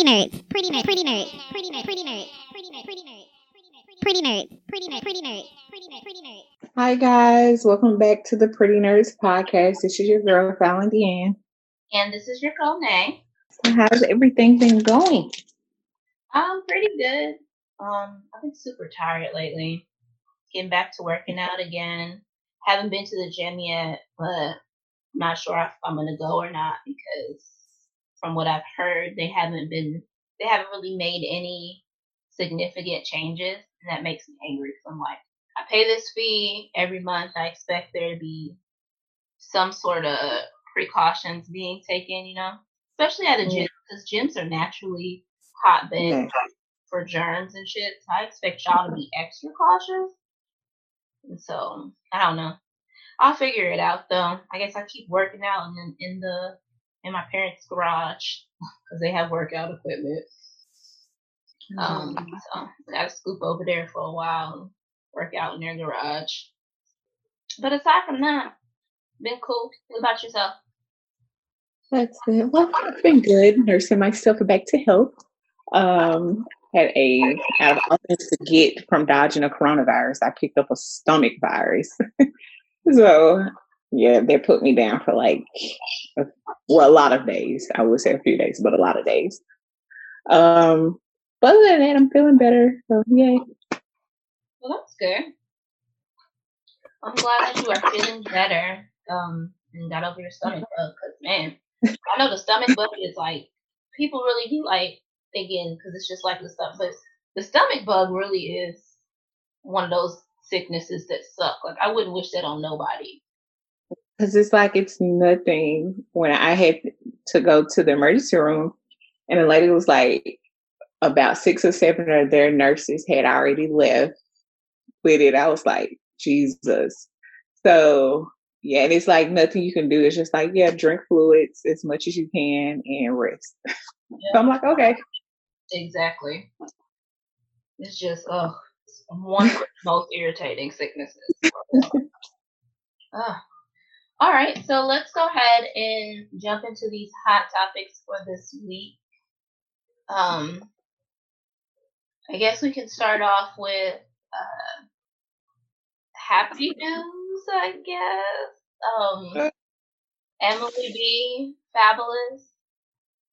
pretty nerds, pretty nerds, pretty nerds, pretty nerds, pretty nerds, pretty nerds, pretty nerds, pretty nerds, pretty nerds, pretty nerds, pretty nerds, pretty nerds. Hi guys, welcome back to the Pretty Nerds podcast. This is your girl Fallon Deanne. And this is your girl Nay. So how's everything been going? Um, pretty good. Um, I've been super tired lately. Getting back to working out again. Haven't been to the gym yet, but I'm not sure if I'm gonna go or not because from what I've heard, they haven't been they haven't really made any significant changes, and that makes me angry. So I'm like, I pay this fee every month. I expect there to be some sort of precautions being taken, you know, especially at a gym because gyms are naturally hotbed for germs and shit. So I expect y'all to be extra cautious. And so I don't know. I'll figure it out though. I guess I keep working out and then in the in my parents' garage because they have workout equipment. Um, so I gotta scoop over there for a while and work out in their garage. But aside from that, been cool. What about yourself? That's good. Well, it's been good nursing myself back to health. Um, had a out of all things to get from dodging a coronavirus, I picked up a stomach virus. so yeah, they put me down for like a, well a lot of days. I would say a few days, but a lot of days. Um, but other than that, I'm feeling better. So yay. Well, that's good. I'm glad that you are feeling better. Um, and got over your stomach bug. Cause man, I know the stomach bug is like people really do like thinking because it's just like the stuff, but the stomach bug really is one of those sicknesses that suck. Like I wouldn't wish that on nobody. Cause it's like it's nothing. When I had to go to the emergency room, and the lady was like, about six or seven of their nurses had already left with it. I was like, Jesus. So yeah, and it's like nothing you can do. It's just like, yeah, drink fluids as much as you can and rest. So I'm like, okay. Exactly. It's just oh, it's one of the most irritating sicknesses. Ah. All right, so let's go ahead and jump into these hot topics for this week. Um, I guess we can start off with uh, happy news. I guess. Um, Emily B. Fabolous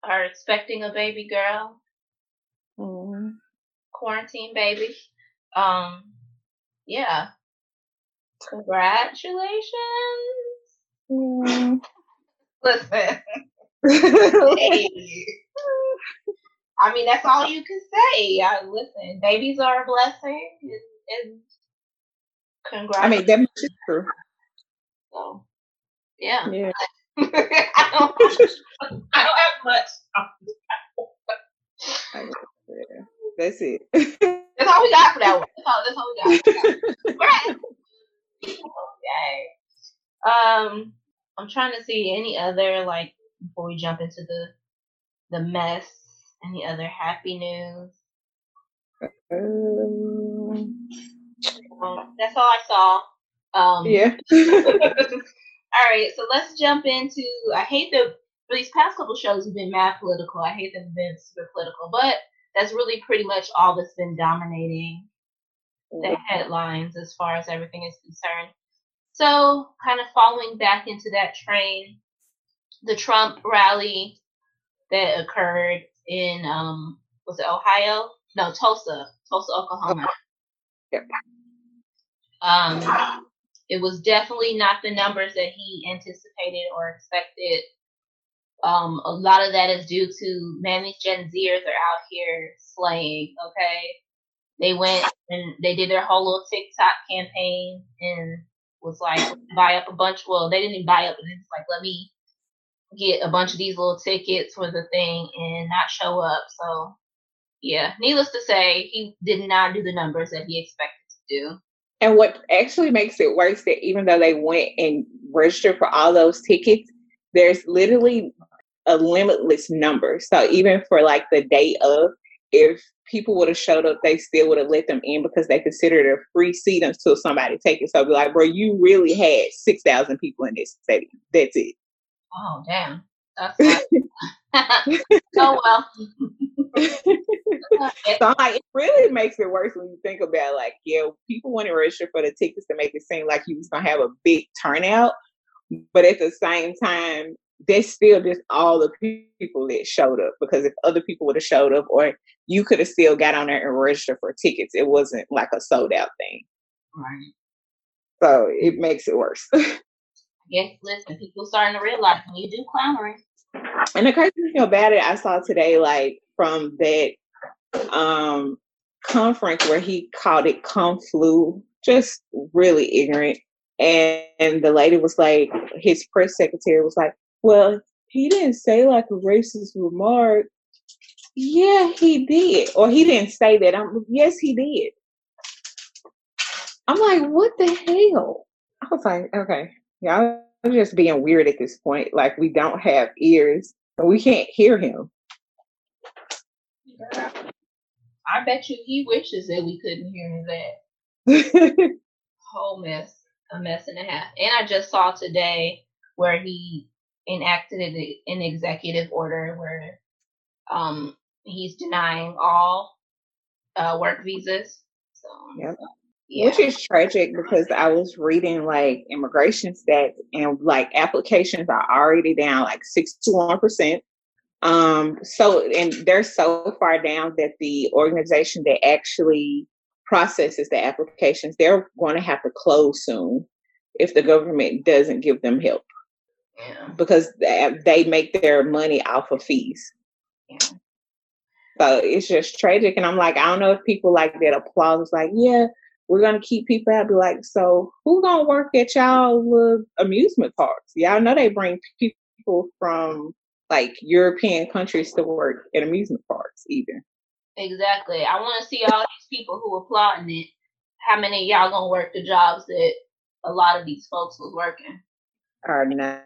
are expecting a baby girl Mm. quarantine baby. Um, yeah. Congratulations. Mm. Listen, hey. I mean, that's all you can say. I, listen, babies are a blessing, and, and congrats. I mean, that much is true. so, yeah. Yeah. I don't. I don't have much. Yeah. That's it. That's all we got for that one. That's all, that's all we got. Right. okay. Um, I'm trying to see any other like before we jump into the the mess. Any other happy news? Um, Um, that's all I saw. Um, yeah. all right, so let's jump into. I hate the for these past couple shows have been mad political. I hate them being super political, but that's really pretty much all that's been dominating the headlines as far as everything is concerned. So, kind of following back into that train, the Trump rally that occurred in um was it Ohio? No, Tulsa, Tulsa, Oklahoma. Yep. Um, it was definitely not the numbers that he anticipated or expected. Um, a lot of that is due to man, these Gen Zers are out here slaying. Okay, they went and they did their whole little TikTok campaign and was like buy up a bunch. Well, they didn't even buy up, but it's like let me get a bunch of these little tickets for the thing and not show up. So yeah, needless to say, he did not do the numbers that he expected to do. And what actually makes it worse that even though they went and registered for all those tickets, there's literally a limitless number. So even for like the day of, if people would have showed up, they still would have let them in because they considered it a free seat until somebody take it. So be like, bro, you really had six thousand people in this stadium. That's it. Oh damn, that's oh well. so I'm like, it really makes it worse when you think about like, yeah, people want to register for the tickets to make it seem like you was gonna have a big turnout, but at the same time, there's still just all the people that showed up because if other people would have showed up, or you could have still got on there and registered for tickets, it wasn't like a sold out thing. Right. So it makes it worse. Yes, listen, people starting to realize when you do clownery. And the crazy thing about it, I saw today, like from that um conference where he called it Kung Flu, just really ignorant. And, and the lady was like, his press secretary was like, well, he didn't say like a racist remark. Yeah, he did. Or he didn't say that. I'm yes, he did. I'm like, what the hell? I was like, okay, y'all are just being weird at this point. Like we don't have ears and we can't hear him. I bet you he wishes that we couldn't hear him that. Whole mess, a mess and a half. And I just saw today where he enacted an executive order where um he's denying all uh, work visas. So, yep. yeah. Which is tragic because I was reading like immigration stats and like applications are already down like 61%. Um, so, and they're so far down that the organization that actually processes the applications, they're going to have to close soon if the government doesn't give them help. Yeah. Because they make their money off of fees. Yeah. So it's just tragic. And I'm like, I don't know if people like that applause. It's like, yeah, we're gonna keep people out. Be like, so who gonna work at y'all amusement parks? Y'all know they bring people from like European countries to work at amusement parks, even. Exactly. I want to see all these people who applauding it. How many y'all gonna work the jobs that a lot of these folks was working? Are not.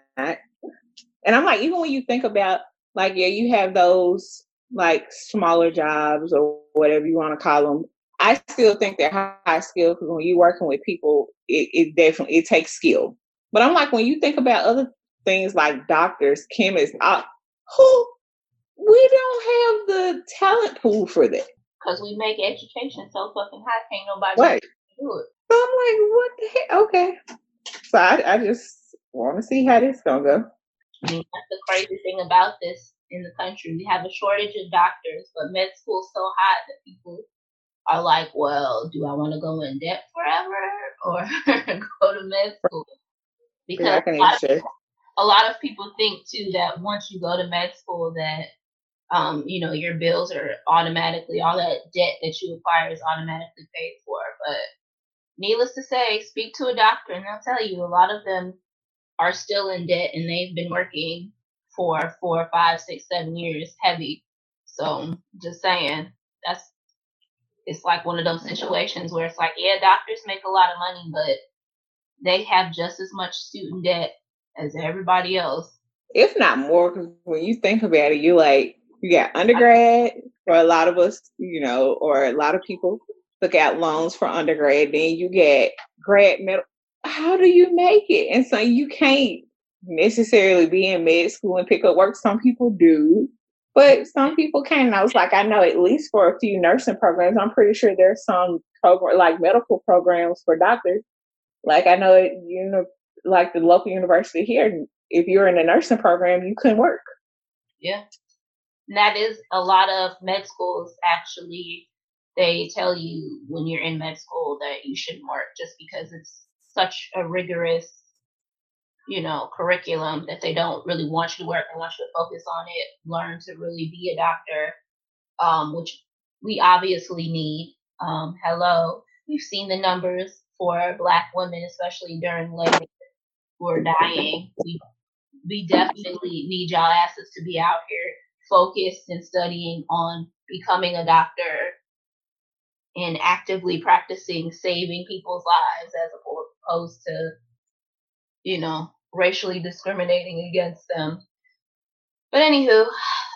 And I'm like, even when you think about like, yeah, you have those like smaller jobs or whatever you want to call them. I still think they're high skill because when you're working with people, it, it definitely it takes skill. But I'm like, when you think about other things like doctors, chemists, I, who we don't have the talent pool for that. Because we make education so fucking high, can't nobody right. do it. So I'm like, what the heck? Okay. So I, I just want to see how this gonna go. I mean, that's the crazy thing about this in the country. We have a shortage of doctors, but med school's so hot that people are like, well, do I want to go in debt forever or go to med school? Because a lot, people, a lot, of people, think too that once you go to med school that um, you know, your bills are automatically all that debt that you acquire is automatically paid for. But needless to say, speak to a doctor and they'll tell you a lot of them are still in debt and they've been working for four, five, six, seven years heavy. So just saying, that's it's like one of those situations where it's like, yeah, doctors make a lot of money, but they have just as much student debt as everybody else. If not more, when you think about it, you like you got undergrad for a lot of us, you know, or a lot of people look out loans for undergrad. Then you get grad middle. How do you make it? And so you can't necessarily be in med school and pick up work. Some people do, but some people can't. And I was like, I know at least for a few nursing programs, I'm pretty sure there's some program like medical programs for doctors. Like I know, you know, like the local university here, if you're in a nursing program, you couldn't work. Yeah. And that is a lot of med schools actually they tell you when you're in med school that you shouldn't work just because it's such a rigorous you know, curriculum that they don't really want you to work. They want you to focus on it, learn to really be a doctor, um, which we obviously need. Um, hello, we've seen the numbers for Black women, especially during labor, who are dying. We we definitely need y'all asses to be out here focused and studying on becoming a doctor and actively practicing saving people's lives as opposed to you know, racially discriminating against them. But anywho,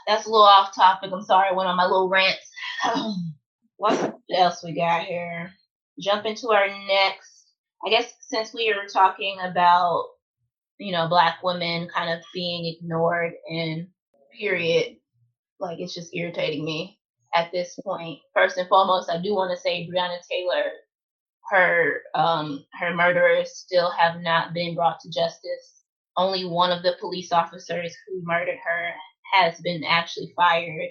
that's a little off topic. I'm sorry, I went on my little rant. what else we got here? Jump into our next. I guess since we are talking about, you know, black women kind of being ignored and period, like it's just irritating me. at this point. First and foremost, I do want to say Breonna Taylor, her um, her murderers still have not been brought to justice. Only one of the police officers who murdered her has been actually fired,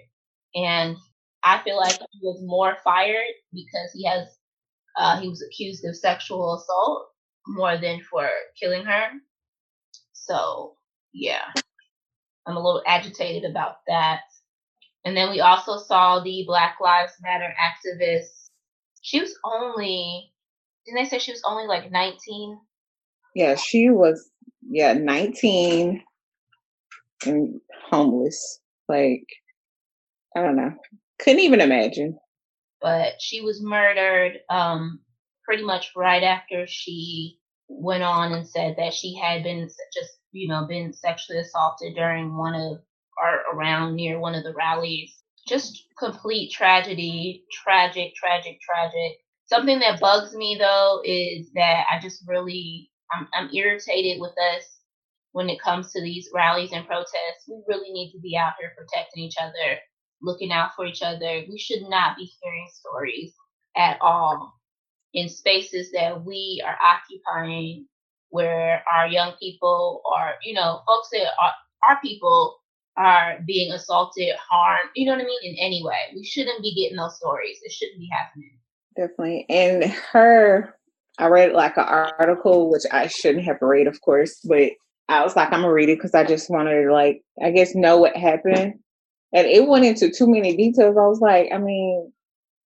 and I feel like he was more fired because he has uh, he was accused of sexual assault more than for killing her. So yeah, I'm a little agitated about that. And then we also saw the Black Lives Matter activist. She was only, didn't they say she was only like 19? Yeah, she was, yeah, 19 and homeless. Like, I don't know. Couldn't even imagine. But she was murdered um, pretty much right after she went on and said that she had been just, you know, been sexually assaulted during one of or around near one of the rallies. Just complete tragedy, tragic, tragic, tragic. Something that bugs me though is that I just really I'm I'm irritated with us when it comes to these rallies and protests. We really need to be out here protecting each other, looking out for each other. We should not be hearing stories at all in spaces that we are occupying where our young people or you know, folks that are our people are being assaulted, harmed, you know what I mean, in any way. We shouldn't be getting those stories. It shouldn't be happening. Definitely. And her, I read like an article, which I shouldn't have read, of course, but I was like, I'm gonna read it because I just wanted to, like, I guess, know what happened. And it went into too many details. I was like, I mean,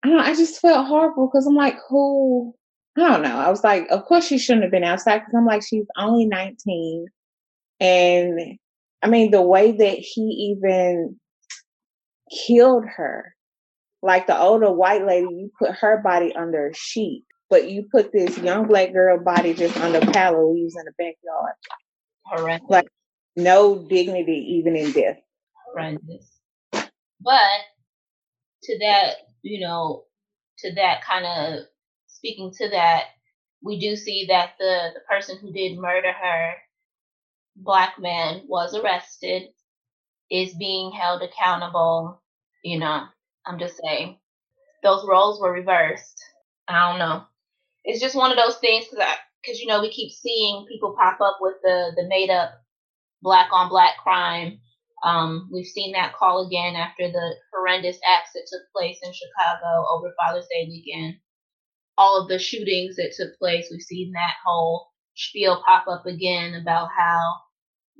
I don't. I just felt horrible because I'm like, who? I don't know. I was like, of course she shouldn't have been outside because I'm like, she's only 19, and I mean, the way that he even killed her, like the older white lady, you put her body under a sheet, but you put this young black girl body just under pallet leaves in the backyard. Horrendous. Like no dignity even in death. Horrendous. But to that, you know, to that kind of speaking to that, we do see that the the person who did murder her black man was arrested, is being held accountable. You know, I'm just saying those roles were reversed. I don't know. It's just one of those things because you know we keep seeing people pop up with the the made up black on black crime. Um, we've seen that call again after the horrendous acts that took place in Chicago over Father's Day weekend. All of the shootings that took place, we've seen that whole spiel pop up again about how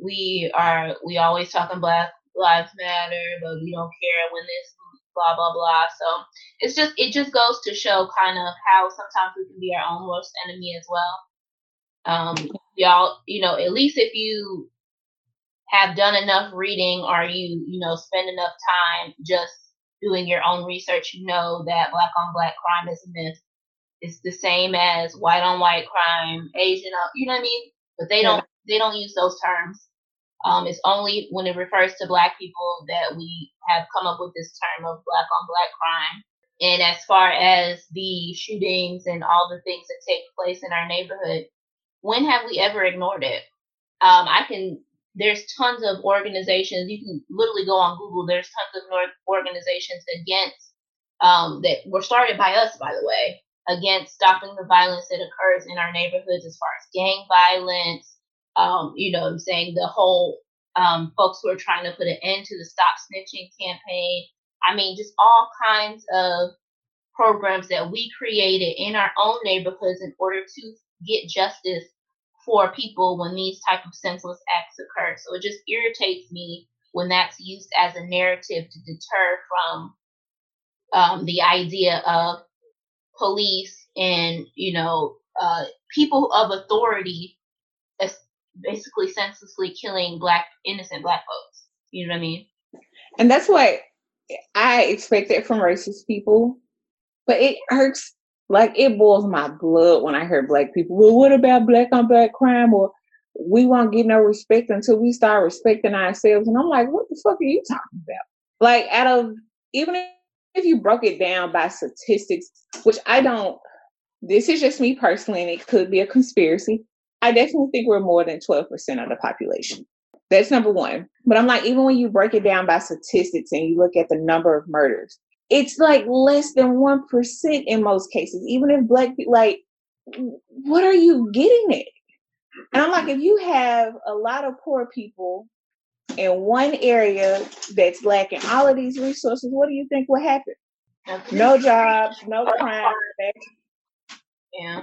we are we always talking Black Lives Matter, but we don't care when this blah blah blah. So it's just it just goes to show kind of how sometimes we can be our own worst enemy as well. Um, y'all, you know, at least if you have done enough reading or you you know spend enough time just doing your own research, you know that black on black crime is a myth. It's the same as white on white crime, Asian, you know what I mean? But they don't they don't use those terms. Um, it's only when it refers to black people that we have come up with this term of black on black crime. And as far as the shootings and all the things that take place in our neighborhood, when have we ever ignored it? Um, I can, there's tons of organizations, you can literally go on Google, there's tons of organizations against, um, that were started by us, by the way, against stopping the violence that occurs in our neighborhoods as far as gang violence, um, you know I'm saying, the whole um, folks who are trying to put an end to the Stop Snitching campaign. I mean, just all kinds of programs that we created in our own neighborhoods in order to get justice for people when these type of senseless acts occur. So it just irritates me when that's used as a narrative to deter from um, the idea of police and you know uh, people of authority basically senselessly killing black innocent black folks. You know what I mean? And that's what I expect it from racist people. But it hurts like it boils my blood when I hear black people. Well, what about black on black crime? Or we won't get no respect until we start respecting ourselves. And I'm like, what the fuck are you talking about? Like, out of even if you broke it down by statistics, which I don't, this is just me personally, and it could be a conspiracy. I definitely think we're more than 12% of the population. That's number one. But I'm like, even when you break it down by statistics and you look at the number of murders, it's like less than one percent in most cases. Even if black people like, what are you getting at? And I'm like, if you have a lot of poor people in one area that's lacking all of these resources, what do you think will happen? No jobs, no crime. Yeah.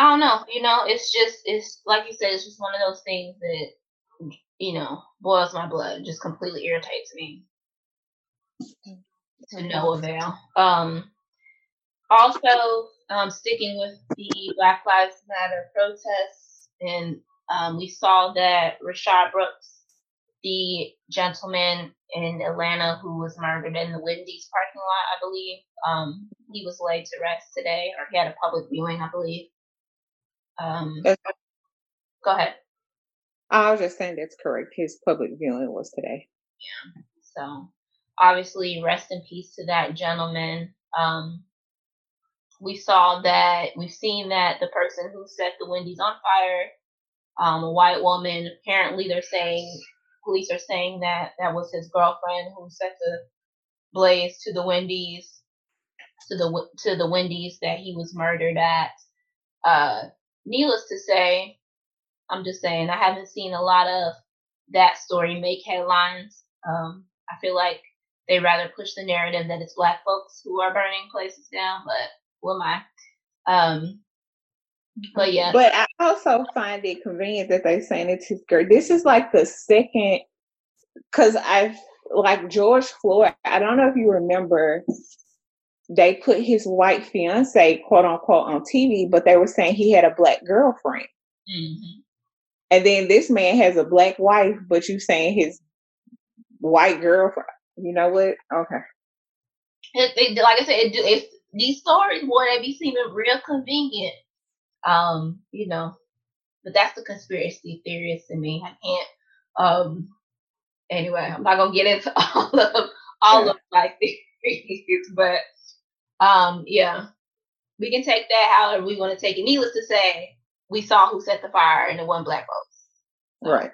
I don't know. You know, it's just it's like you said, it's just one of those things that you know boils my blood, just completely irritates me. To no avail. Um. Also, um, sticking with the Black Lives Matter protests, and um, we saw that Rayshard Brooks, the gentleman in Atlanta who was murdered in the Wendy's parking lot, I believe, um, he was laid to rest today, or he had a public viewing, I believe. Um, go ahead. I was just saying that's correct. His public viewing was today. Yeah. So obviously, rest in peace to that gentleman. Um, we saw that we've seen that the person who set the Wendy's on fire, um, a white woman. Apparently, they're saying police are saying that that was his girlfriend who set the blaze to the Wendy's to the to the Wendy's that he was murdered at. Uh, needless to say, I'm just saying I haven't seen a lot of that story make headlines. Um, I feel like they rather push the narrative that it's black folks who are burning places down, but who am I? Um, but yeah. But I also find it convenient that they're saying it's his girl. This is like the second, because I've like George Floyd. I don't know if you remember they put his white fiance, quote unquote, on TV, but they were saying he had a black girlfriend. Mm-hmm. And then this man has a black wife, but you saying his white girlfriend. You know what? Okay. It, it, like I said, it, it's these stories, boy, they be seeming real convenient. Um, you know, but that's the conspiracy theorist in me. I can't. Um, anyway, I'm not gonna get into all of all yeah. of my theories, but um, yeah, we can take that however we want to take it. Needless to say, we saw who set the fire and it wasn't black folks. So. Right.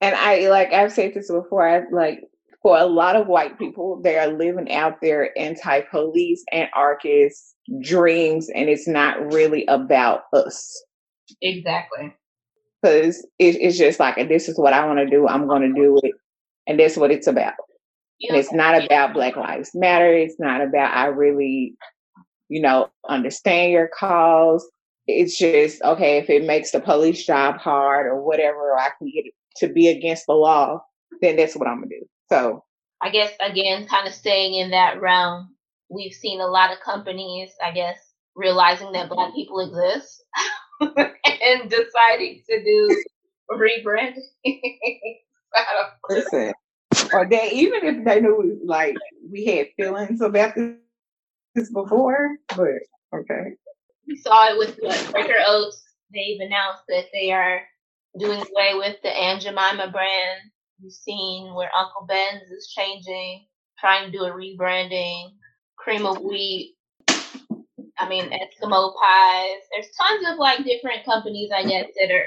And I like I've said this before. I like for a lot of white people, they are living out their anti-police anarchist dreams, and it's not really about us. Exactly. Because it, it's just like this is what I want to do. I'm going to do it, and that's what it's about. And it's not about Black Lives Matter. It's not about I really, you know, understand your cause. It's just okay if it makes the police job hard or whatever, or I can get to be against the law, then that's what I'm gonna do. So I guess again, kind of staying in that realm, we've seen a lot of companies, I guess, realizing that Black people exist and deciding to do rebranding. Listen, or they even if they knew like we had feelings about this before, but okay. We saw it with what, Quaker Oats. They've announced that they are doing away with the Aunt Jemima brand. You've seen where Uncle Ben's is changing, trying to do a rebranding. Cream of wheat. I mean, Eskimo pies. There's tons of like different companies, I guess, that are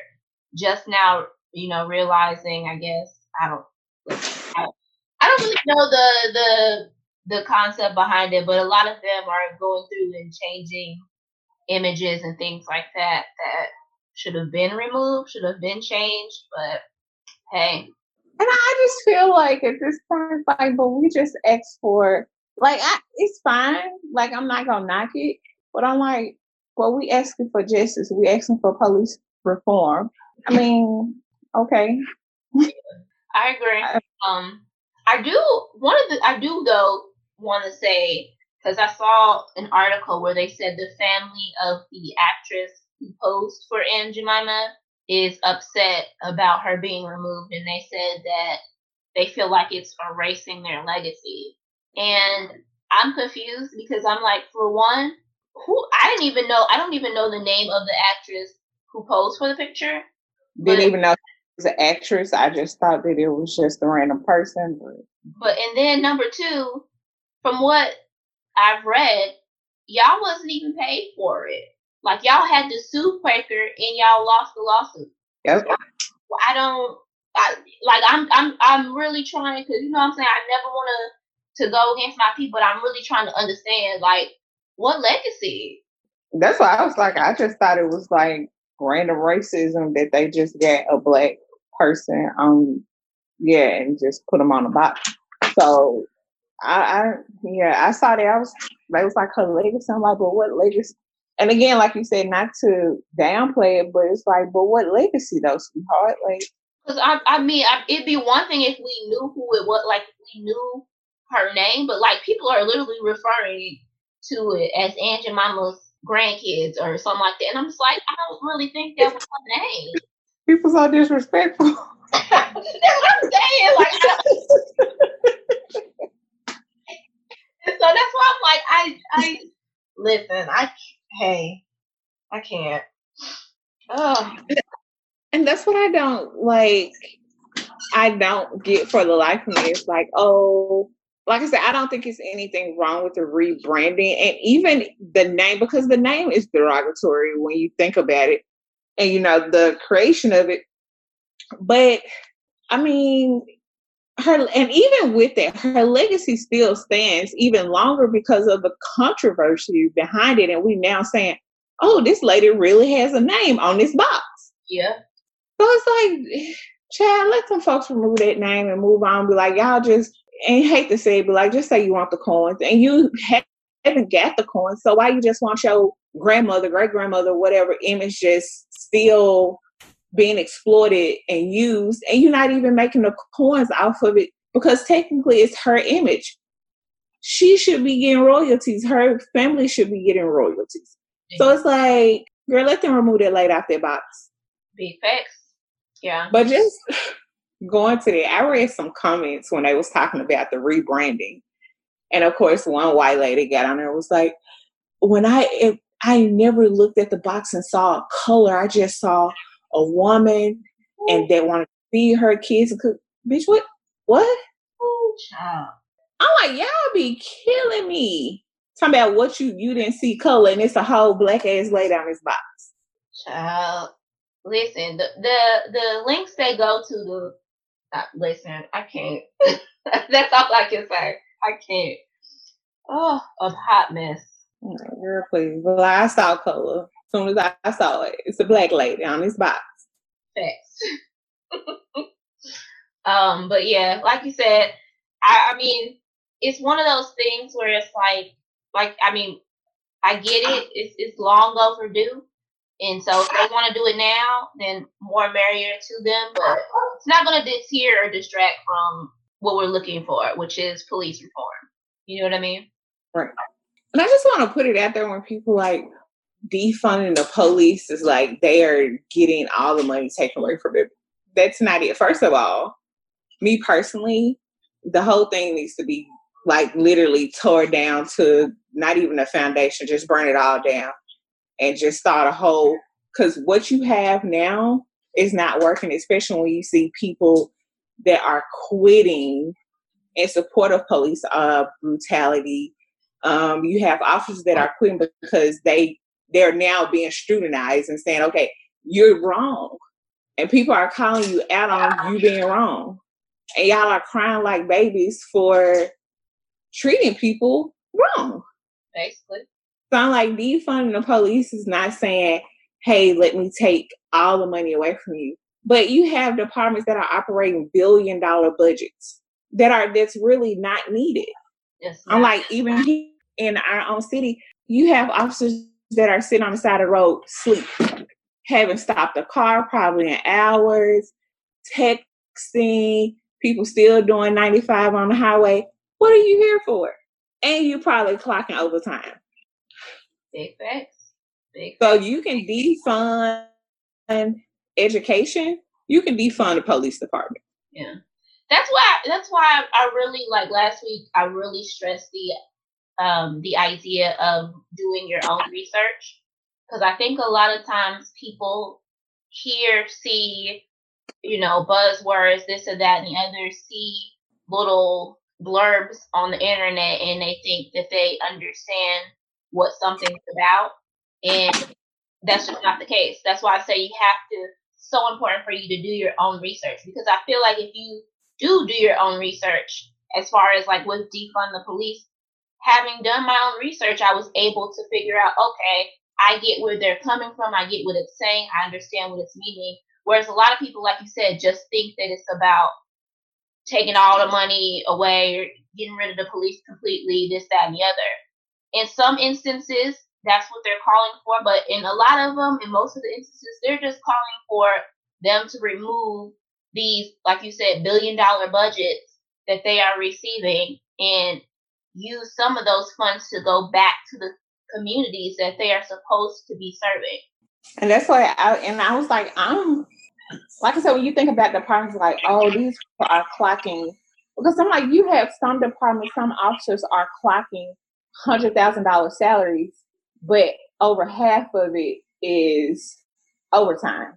just now, you know, realizing. I guess I don't really know the the the concept behind it, but a lot of them are going through and changing images and things like that that should have been removed, should have been changed, but hey. And I just feel like at this point, like, but we just ask for like I, it's fine. Like I'm not gonna knock it, but I'm like, well, we asking for justice. We asking for police reform. I mean, okay. I agree. Um, I do one of the I do though want to say because I saw an article where they said the family of the actress who posed for Aunt Jemima is upset about her being removed, and they said that they feel like it's erasing their legacy. And I'm confused because I'm like, for one, who I didn't even know. I don't even know the name of the actress who posed for the picture. Didn't even know was an actress. I just thought that it was just a random person. But, but and then number two, from what I've read, y'all wasn't even paid for it. Like y'all had to sue Quaker and y'all lost the lawsuit. Yep. I don't I, like. I'm I'm I'm really trying because you know what I'm saying. I never want to to go against my people. But I'm really trying to understand like what legacy. That's why I was like, I just thought it was like random racism that they just got a black person on, yeah, and just put them on the box. So I, I yeah, I saw that. I was that was like her legacy. I'm like, but what legacy? And again, like you said, not to downplay it, but it's like, but what legacy though, sweetheart? Like, because I, I mean, I, it'd be one thing if we knew who it was, like we knew her name, but like people are literally referring to it as Aunt Jemima's grandkids or something like that, and I'm just like, I don't really think that was her name. People so disrespectful. that's what I'm saying. Like, and so that's why I'm like, I, I listen. I hey, I can't. Oh. And that's what I don't like. I don't get for the life of me. It's like, oh, like I said, I don't think it's anything wrong with the rebranding and even the name because the name is derogatory when you think about it, and you know the creation of it. But I mean, her and even with that, her legacy still stands even longer because of the controversy behind it. And we now saying, "Oh, this lady really has a name on this box." Yeah. So it's like, Chad, let some folks remove that name and move on. Be like, y'all just and hate to say, it, but like, just say you want the coins, and you haven't got the coins. So why you just want your grandmother, great grandmother, whatever image just still being exploited and used, and you're not even making the coins off of it because technically it's her image. She should be getting royalties. Her family should be getting royalties. So it's like, girl, let them remove that light off their box. Be facts. Yeah. But just going to that, I read some comments when they was talking about the rebranding. And of course, one white lady got on there was like, when I, it, I never looked at the box and saw a color. I just saw a woman and they wanted to feed her kids and cook. Bitch, what? What? Oh, child. I'm like, y'all be killing me. Talking about what you you didn't see color and it's a whole black ass lady on this box. Child, listen, the the the links they go to the uh, listen, I can't. That's all I can say. I can't. Oh, a hot mess. Girl, please. Well, I saw color. As soon as I, I saw it, it's a black lady on this box. Facts. um, but yeah, like you said, I, I mean, it's one of those things where it's like, like I mean, I get it. It's it's long overdue, and so if they want to do it now, then more merrier to them. But it's not going to deter or distract from what we're looking for, which is police reform. You know what I mean? Right. And I just want to put it out there when people like, defunding the police is like they are getting all the money taken away from it. That's not it. First of all, me personally, the whole thing needs to be like literally tore down to not even a foundation, just burn it all down and just start a whole because what you have now is not working, especially when you see people that are quitting in support of police uh, brutality. Um, you have officers that are quitting because they they're now being scrutinized and saying, okay, you're wrong. And people are calling you out on you being wrong. And y'all are crying like babies for treating people wrong. Basically. Sound like defunding the police is not saying, hey, let me take all the money away from you. But you have departments that are operating billion dollar budgets that are that's really not needed. Yes. I'm like, even in our own city, you have officers that are sitting on the side of the road sleep, haven't stopped a car probably in hours, texting, people still doing 95 on the highway. What are you here for? And you're probably clocking overtime. Big facts. Big so you can defund education, you can defund the police department. Yeah. That's why that's why I really like last week I really stressed the um, the idea of doing your own research because I think a lot of times people hear, see, you know, buzzwords, this or that, and the other, see little blurbs on the internet, and they think that they understand what something's about, and that's just not the case. That's why I say you have to. So important for you to do your own research because I feel like if you do do your own research, as far as like with defund the police, having done my own research, I was able to figure out, okay, I get where they're coming from. I get what it's saying. I understand what it's meaning. Whereas a lot of people, like you said, just think that it's about taking all the money away or getting rid of the police completely, this, that, and the other. In some instances, that's what they're calling for. But in a lot of them, in most of the instances, they're just calling for them to remove these, like you said, billion dollar budgets that they are receiving and use some of those funds to go back to the communities that they are supposed to be serving. And that's why I and I was like, I'm like I said, when you think about departments like, oh, these are clocking because I'm like, you have some departments, some officers are clocking hundred thousand dollar salaries, but over half of it is overtime.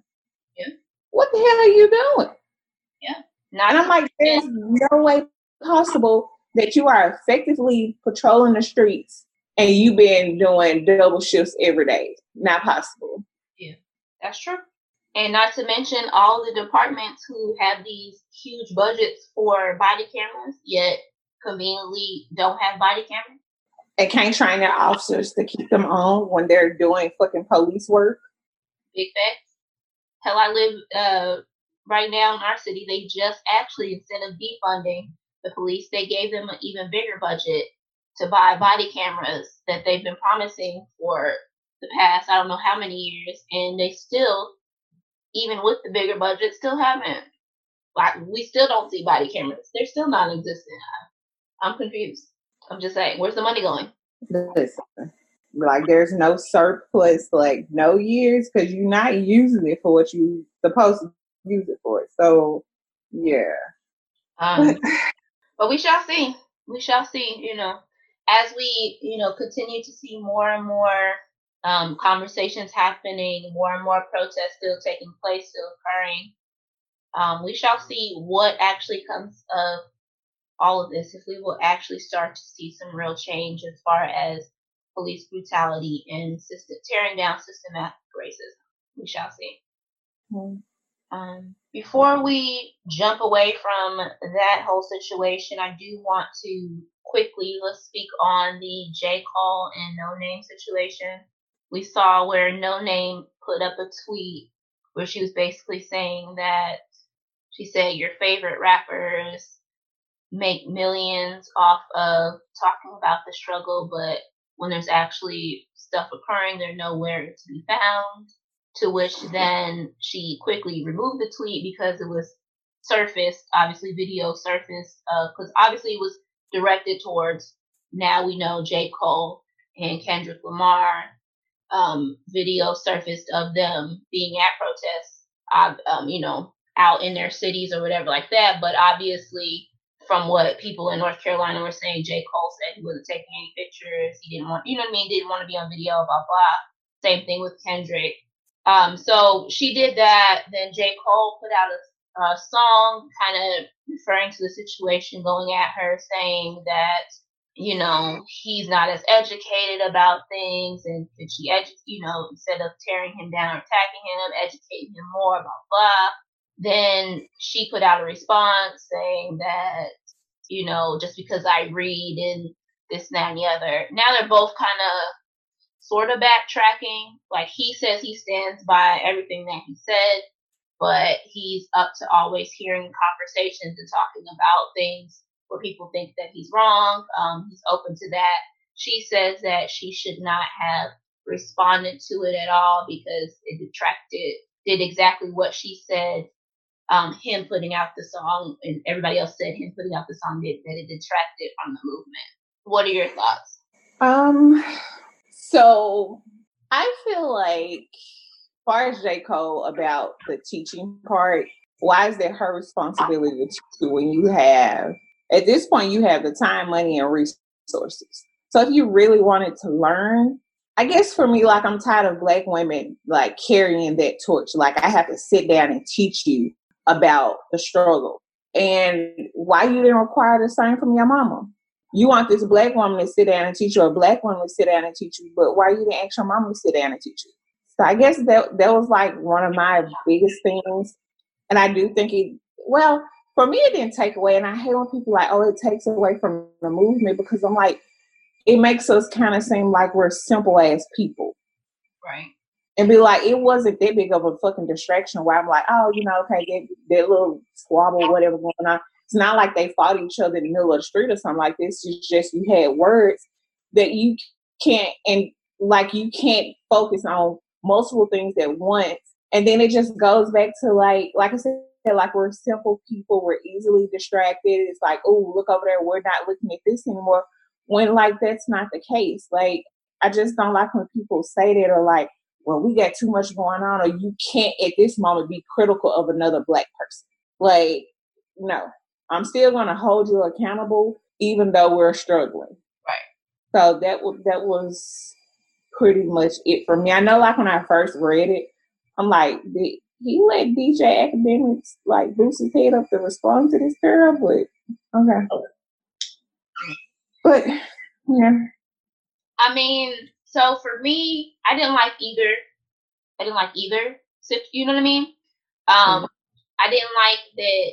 Yeah. What the hell are you doing? Yeah. and I'm like, there's no way possible that you are effectively patrolling the streets and you've been doing double shifts every day. Not possible. Yeah, that's true. And not to mention all the departments who have these huge budgets for body cameras, yet conveniently don't have body cameras. And can't train their officers to keep them on when they're doing fucking police work. Big facts. Hell, I live uh, right now in our city. They just actually, instead of defunding the police, they gave them an even bigger budget to buy body cameras that they've been promising for the past I don't know how many years, and they still, even with the bigger budget, still haven't. Like we still don't see body cameras. They're still non-existent. I'm confused. I'm just saying, where's the money going? Listen, like there's no surplus, like no years, because you're not using it for what you supposed to use it for. So, yeah. Um, but we shall see. We shall see. You know, as we, you know, continue to see more and more um, conversations happening, more and more protests still taking place, still occurring, um, we shall see what actually comes of all of this. If we will actually start to see some real change as far as police brutality and system, tearing down systematic racism, we shall see. Mm-hmm. Um, before we jump away from that whole situation, I do want to quickly, let's speak on the J. Cole and Noname situation. We saw where Noname put up a tweet where she was basically saying that she said your favorite rappers make millions off of talking about the struggle, but when there's actually stuff occurring, they're nowhere to be found. To which then she quickly removed the tweet because it was surfaced, obviously video surfaced, because uh, obviously it was directed towards now we know J. Cole and Kendrick Lamar. Um, video surfaced of them being at protests, um, you know, out in their cities or whatever like that. But obviously, from what people in North Carolina were saying, J. Cole said he wasn't taking any pictures. He didn't want, you know what I mean? Didn't want to be on video, blah, blah. Same thing with Kendrick. Um, so she did that. Then J. Cole put out a uh, song kind of referring to the situation, going at her, saying that, you know, he's not as educated about things and could she, edu- you know, instead of tearing him down or attacking him, educate him more, blah, blah. Then she put out a response saying that, you know, just because I read and this, that, and the other. Now they're both kind of sort of backtracking. Like he says he stands by everything that he said but he's up to always hearing conversations and talking about things where people think that he's wrong. Um, he's open to that. She says that she should not have responded to it at all because it detracted, did exactly what she said. Um, him putting out the song and everybody else said him putting out the song did, that it detracted from the movement. What are your thoughts? Um, so I feel like far as J. Cole about the teaching part, why is that her responsibility to when you have, at this point, you have the time, money, and resources? So if you really wanted to learn, I guess for me, like I'm tired of black women like carrying that torch. Like I have to sit down and teach you about the struggle. And why you didn't require the same from your mama? You want this black woman to sit down and teach you, a black woman to sit down and teach you, but why you didn't ask your mama to sit down and teach you? So I guess that that was like one of my biggest things. And I do think it well, for me, it didn't take away. And I hate when people like, oh, it takes away from the movement because I'm like, it makes us kind of seem like we're simple ass people. Right. And be like, it wasn't that big of a fucking distraction where I'm like, oh, you know, okay, that, that little squabble, whatever going on. It's not like they fought each other in the middle of the street or something like this. It's just you had words that you can't, and like you can't focus on multiple things at once. And then it just goes back to like, like I said, like we're simple people, we're easily distracted. It's like, oh, look over there, we're not looking at this anymore. When like that's not the case. Like I just don't like when people say that or like, well, we got too much going on, or you can't at this moment be critical of another black person. Like, no, I'm still gonna hold you accountable, even though we're struggling. Right. So that was that was pretty much it for me. I know, like when I first read it, I'm like, he let DJ Akademiks like boost his head up to respond to this girl, but okay. Oh. But yeah. I mean, so for me, I didn't like either. I didn't like either. You know what I mean? Um. I didn't like that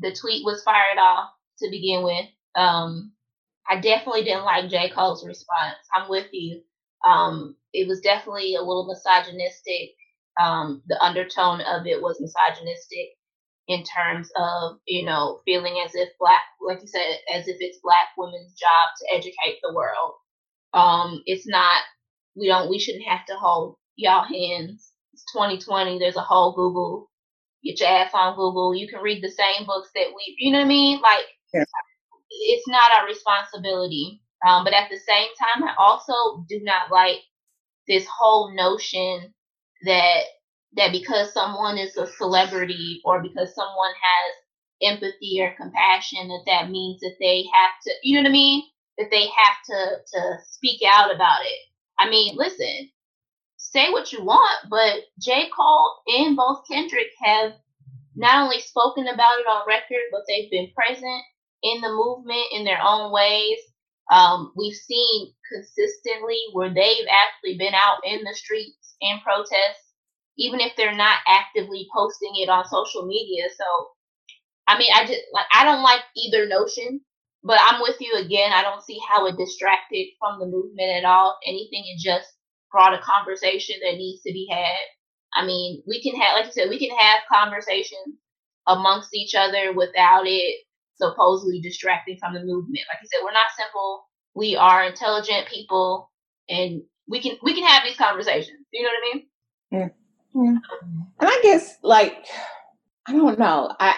the tweet was fired off to begin with. Um, I definitely didn't like J. Cole's response. I'm with you. Um, it was definitely a little misogynistic. Um, the undertone of it was misogynistic in terms of, you know, feeling as if black, like you said, as if it's black women's job to educate the world. Um, it's not, we don't, we shouldn't have to hold y'all hands. It's 2020. There's a whole Google, get your ass on Google. You can read the same books that we, you know what I mean? Like, yeah. it's not our responsibility. Um, but at the same time, I also do not like this whole notion that that because someone is a celebrity or because someone has empathy or compassion that that means that they have to you know what i mean that they have to to speak out about it. I mean listen say what you want but j. Cole and both kendrick have not only spoken about it on record but they've been present in the movement in their own ways. Um, we've seen consistently where they've actually been out in the streets in protests even if they're not actively posting it on social media. So, I mean, I just like I don't like either notion, but I'm with you again. I don't see how it distracted from the movement at all. Anything, it just brought a conversation that needs to be had. I mean, we can have, like you said, we can have conversations amongst each other without it supposedly distracting from the movement. Like you said, we're not simple. We are intelligent people, and we can we can have these conversations. You know what I mean? Yeah. Yeah. And I guess like I don't know. I,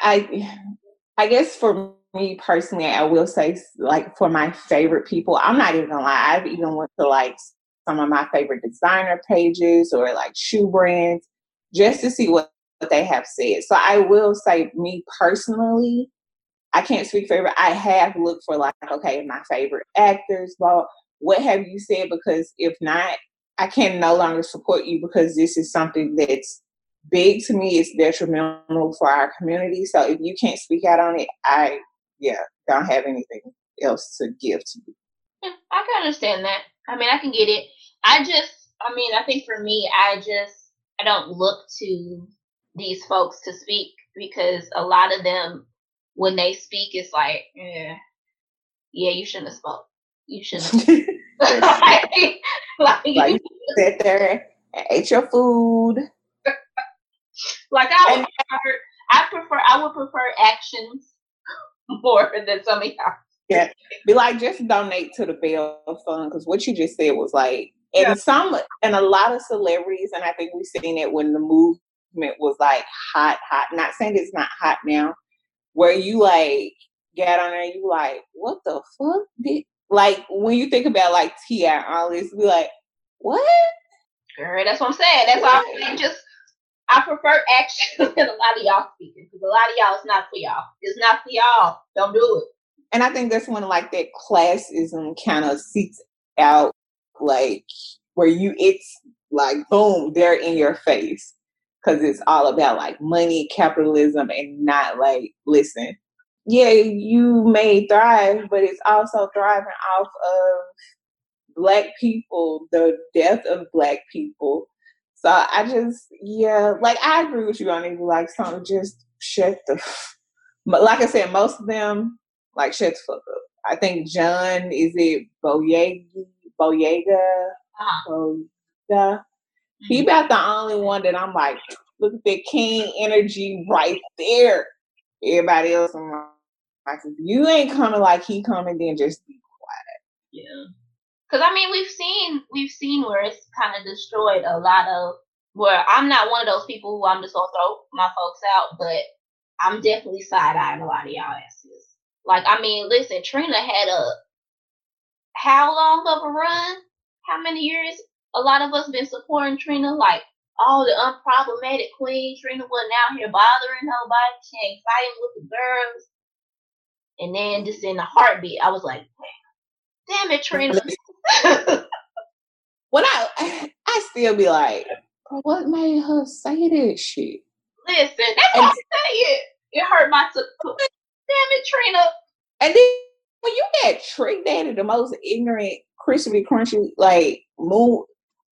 I I guess for me personally, I will say like for my favorite people, I'm not even gonna lie. I've even went to like some of my favorite designer pages or like shoe brands just to see what, what they have said. So I will say me personally, I can't speak for I have looked for like, okay, my favorite actors, well, what have you said? Because if not, I can no longer support you because this is something that's big to me. It's detrimental for our community. So if you can't speak out on it, I yeah don't have anything else to give to you. Yeah, I can understand that. I mean, I can get it. I just, I mean, I think for me, I just I don't look to these folks to speak because a lot of them, when they speak, it's like, yeah, yeah, you shouldn't have spoke. You shouldn't. like, like, like you sit there and ate your food. like I would prefer, I prefer, I would prefer actions more than some of y'all. Yeah, be like just donate to the bail fund because what you just said was like, and yeah. some and a lot of celebrities, and I think we've seen it when the movement was like hot, hot. Not saying it's not hot now, where you like get on there, you like, what the fuck did like when you think about like T.I. all this, be like, what? Girl, that's what I'm saying. That's all I'm saying. Just I prefer action than a lot of y'all speaking because a lot of y'all is not for y'all. It's not for y'all. Don't do it. And I think that's when like that classism kind of seeks out, like where you it's like boom, they're in your face because it's all about like money, capitalism, and not like listen yeah, you may thrive, but it's also thriving off of black people, the death of black people. So I just, yeah, like I agree with you on it. Like, something just shut the but like I said, most of them like shut the fuck up. I think John is it Boyega Boyega Uh-huh. Boyega. He about the only one that I'm like, look at that king energy right there. Everybody else, I'm like, if you ain't coming like he coming, then just be quiet. Yeah. Cause I mean we've seen we've seen where it's kind of destroyed a lot of where I'm not one of those people who I'm just gonna throw my folks out, but I'm definitely side eyeing a lot of y'all asses. Like I mean, listen, Trina had a how long of a run? How many years? A lot of us been supporting Trina, like all the unproblematic queen. Trina wasn't out here bothering nobody. She ain't fighting with the girls. And then just in a heartbeat, I was like, damn it, Trina. When I, I still be like, what made her say that shit? Listen, that's what I'm saying. It hurt my soul. Damn it, Trina. And then when you get Trick Daddy, the most ignorant, crispy, crunchy, like moon,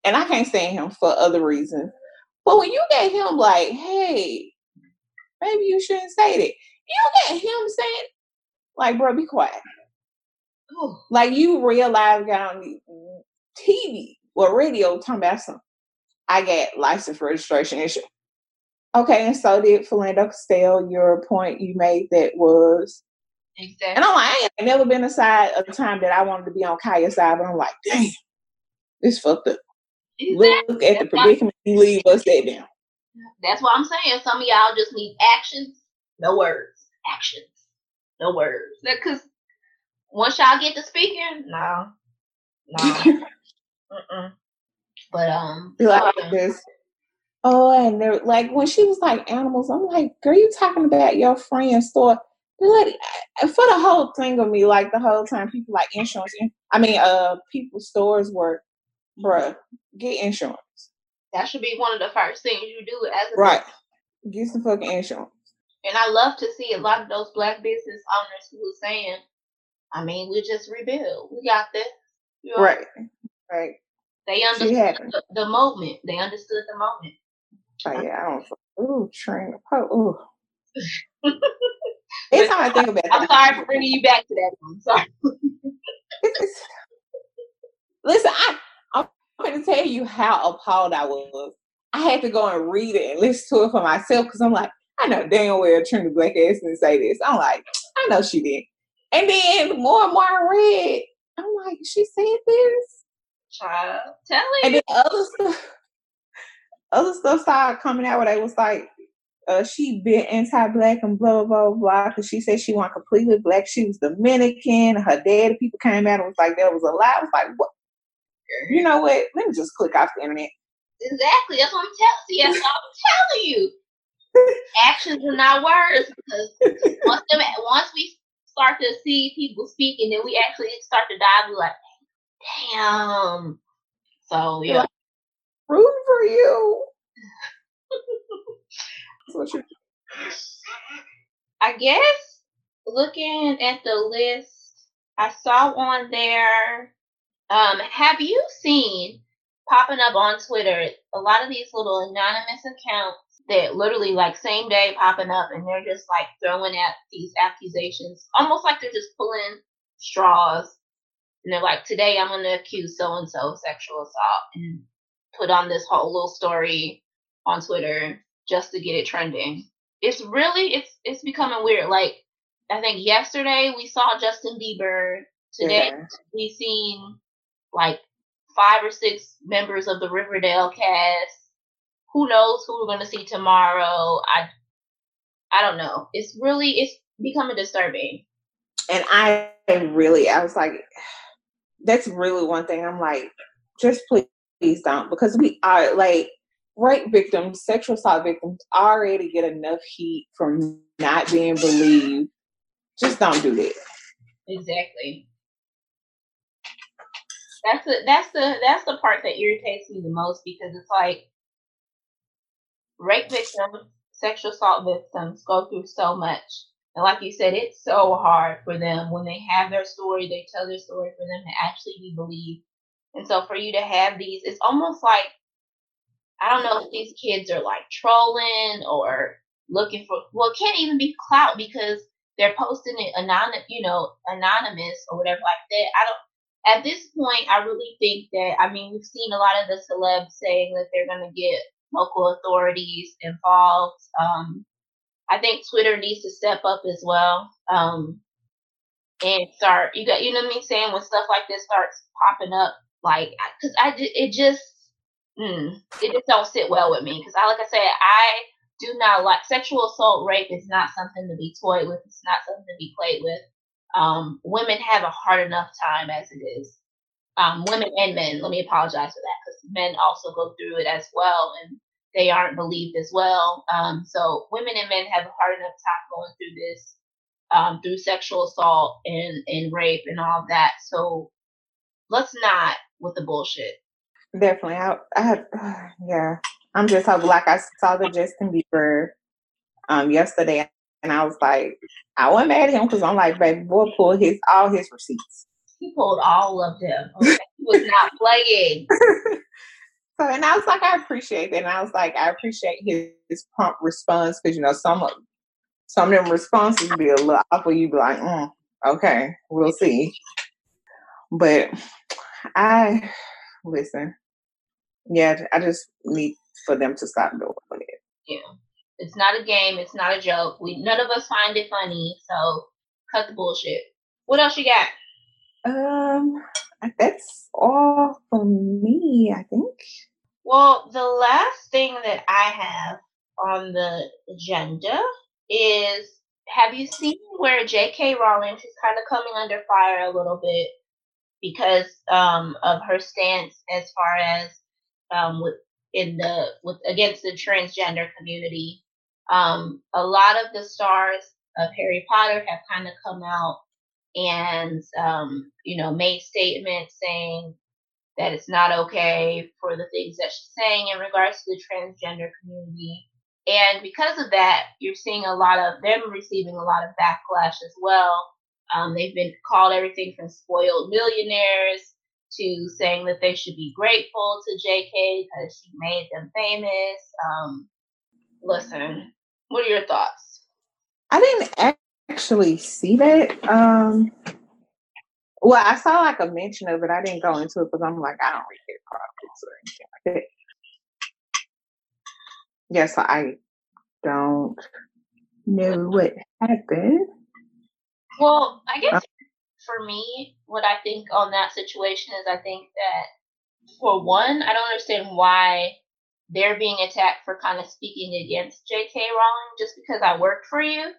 and I can't stand him for other reasons. But when you get him like, hey, maybe you shouldn't say that. You get him saying, like, bro, be quiet. Ooh, Like you realize got on TV or radio talking about something. I got license registration issue. Okay, and so did Philando Castile. Your point you made that was exactly. And I'm like, I ain't never been aside of the time that I wanted to be on Kaya's side, but I'm like, damn, this fucked up. exactly. Look at the That's why- predicament you leave us at now. That's what I'm saying. Some of y'all just need actions, no words. Actions, no words. Because once y'all get to speaking, no, no. But um, like this. Oh, and they're like when she was like animals, I'm like, girl, you talking about your friend's store. They're like, for the whole thing of me, like the whole time people like insurance. I mean, uh, people's stores work, bruh, get insurance. that should be one of the first things you do as a Right. Get some fucking insurance. And I love to see a lot of those black business owners who are saying, I mean, we just rebuild. We got this. You know, Right. Right. They understood the, the moment. They understood the moment. Oh, yeah, I don't. Ooh, train. Oh, ooh. Every time I think about that. I'm that, sorry for bringing you back to that one. Sorry. it's- it's- listen, I, I'm going to tell you how appalled I was. I had to go and read it and listen to it for myself because I'm like, I know damn well Trina Black ass didn't say this. I'm like, I know she did. And then more and more I read, I'm like, she said this. Child. Telling And then other stuff, other stuff started coming out where they was like, uh, she been anti-black and blah blah blah blah because she said she wasn't completely black. She was Dominican. Her daddy people came out and was like, that was a lie. I was like, what? You know what? Let me just click off the internet. Exactly. That's what I'm telling you. That's what I'm telling you. Actions are not words because once them, once we start to see people speaking, then we actually start to dive. We're like, damn. So yeah, Rooting for you. You I guess looking at the list, I saw on there. Um, have you seen popping up on Twitter a lot of these little anonymous accounts that literally like same day popping up and they're just like throwing at these accusations, almost like they're just pulling straws. And they're like, today I'm gonna accuse so and so of sexual assault and put on this whole little story on Twitter just to get it trending. It's really it's it's becoming weird. Like I think yesterday we saw Justin Bieber. Today Yeah. we seen like five or six members of the Riverdale cast. Who knows who we're gonna see tomorrow? I I don't know. It's really it's becoming disturbing. And I really, I was like, that's really one thing. I'm like, just please, please don't, because we are like rape victims, sexual assault victims already get enough heat from not being believed. Just don't do that. Exactly. That's the that's the that's the part that irritates me the most because it's like rape victims, sexual assault victims go through so much. And like you said, it's so hard for them when they have their story, they tell their story for them to actually be believed. And so for you to have these, it's almost like I don't know if these kids are like trolling or looking for well, it can't even be clout because they're posting it anonymous, you know, anonymous or whatever like that. I don't. At this point, I really think that I mean we've seen a lot of the celebs saying that they're going to get local authorities involved. Um, I think Twitter needs to step up as well. Um, and start you got you know what I mean saying when stuff like this starts popping up like because I it just mm, it just don't sit well with me because I like I said I do not like sexual assault rape is not something to be toyed with it's not something to be played with um, women have a hard enough time as it is um, women and men let me apologize for that because men also go through it as well and they aren't believed as well um, so women and men have a hard enough time going through this um, through sexual assault and, and rape and all that. So let's not with the bullshit. Definitely. I, I yeah. I'm just hoping, like I saw the Justin Bieber um, yesterday and I was like, I wasn't mad at him because I'm like, baby, boy, pull his all his receipts. He pulled all of them. Okay. he was not playing. so, and I was like, I appreciate that. And I was like, I appreciate his, his prompt response because, you know, some of some of them responses be a little awful. You be like, mm, okay, we'll see. But I listen. Yeah, I just need for them to stop doing it. Yeah, it's not a game. It's not a joke. We none of us find it funny. So cut the bullshit. What else you got? Um, that's all for me. I think. Well, the last thing that I have on the agenda is have you seen where J.K. Rowling is kind of coming under fire a little bit because um, of her stance as far as um, with in the with against the transgender community. Um, a lot of the stars of Harry Potter have kind of come out and um, you know made statements saying that it's not okay for the things that she's saying in regards to the transgender community. And because of that, you're seeing a lot of them receiving a lot of backlash as well. Um, they've been called everything from spoiled millionaires to saying that they should be grateful to JK because she made them famous. Um, listen, what are your thoughts? I didn't actually see that. Um, well, I saw like a mention of it. I didn't go into it because I'm like, I don't read their products or anything like that. Yes, I don't know what happened. Well, I guess uh, for me, what I think on that situation is I think that for one, I don't understand why they're being attacked for kind of speaking against J.K. Rowling just because I work for you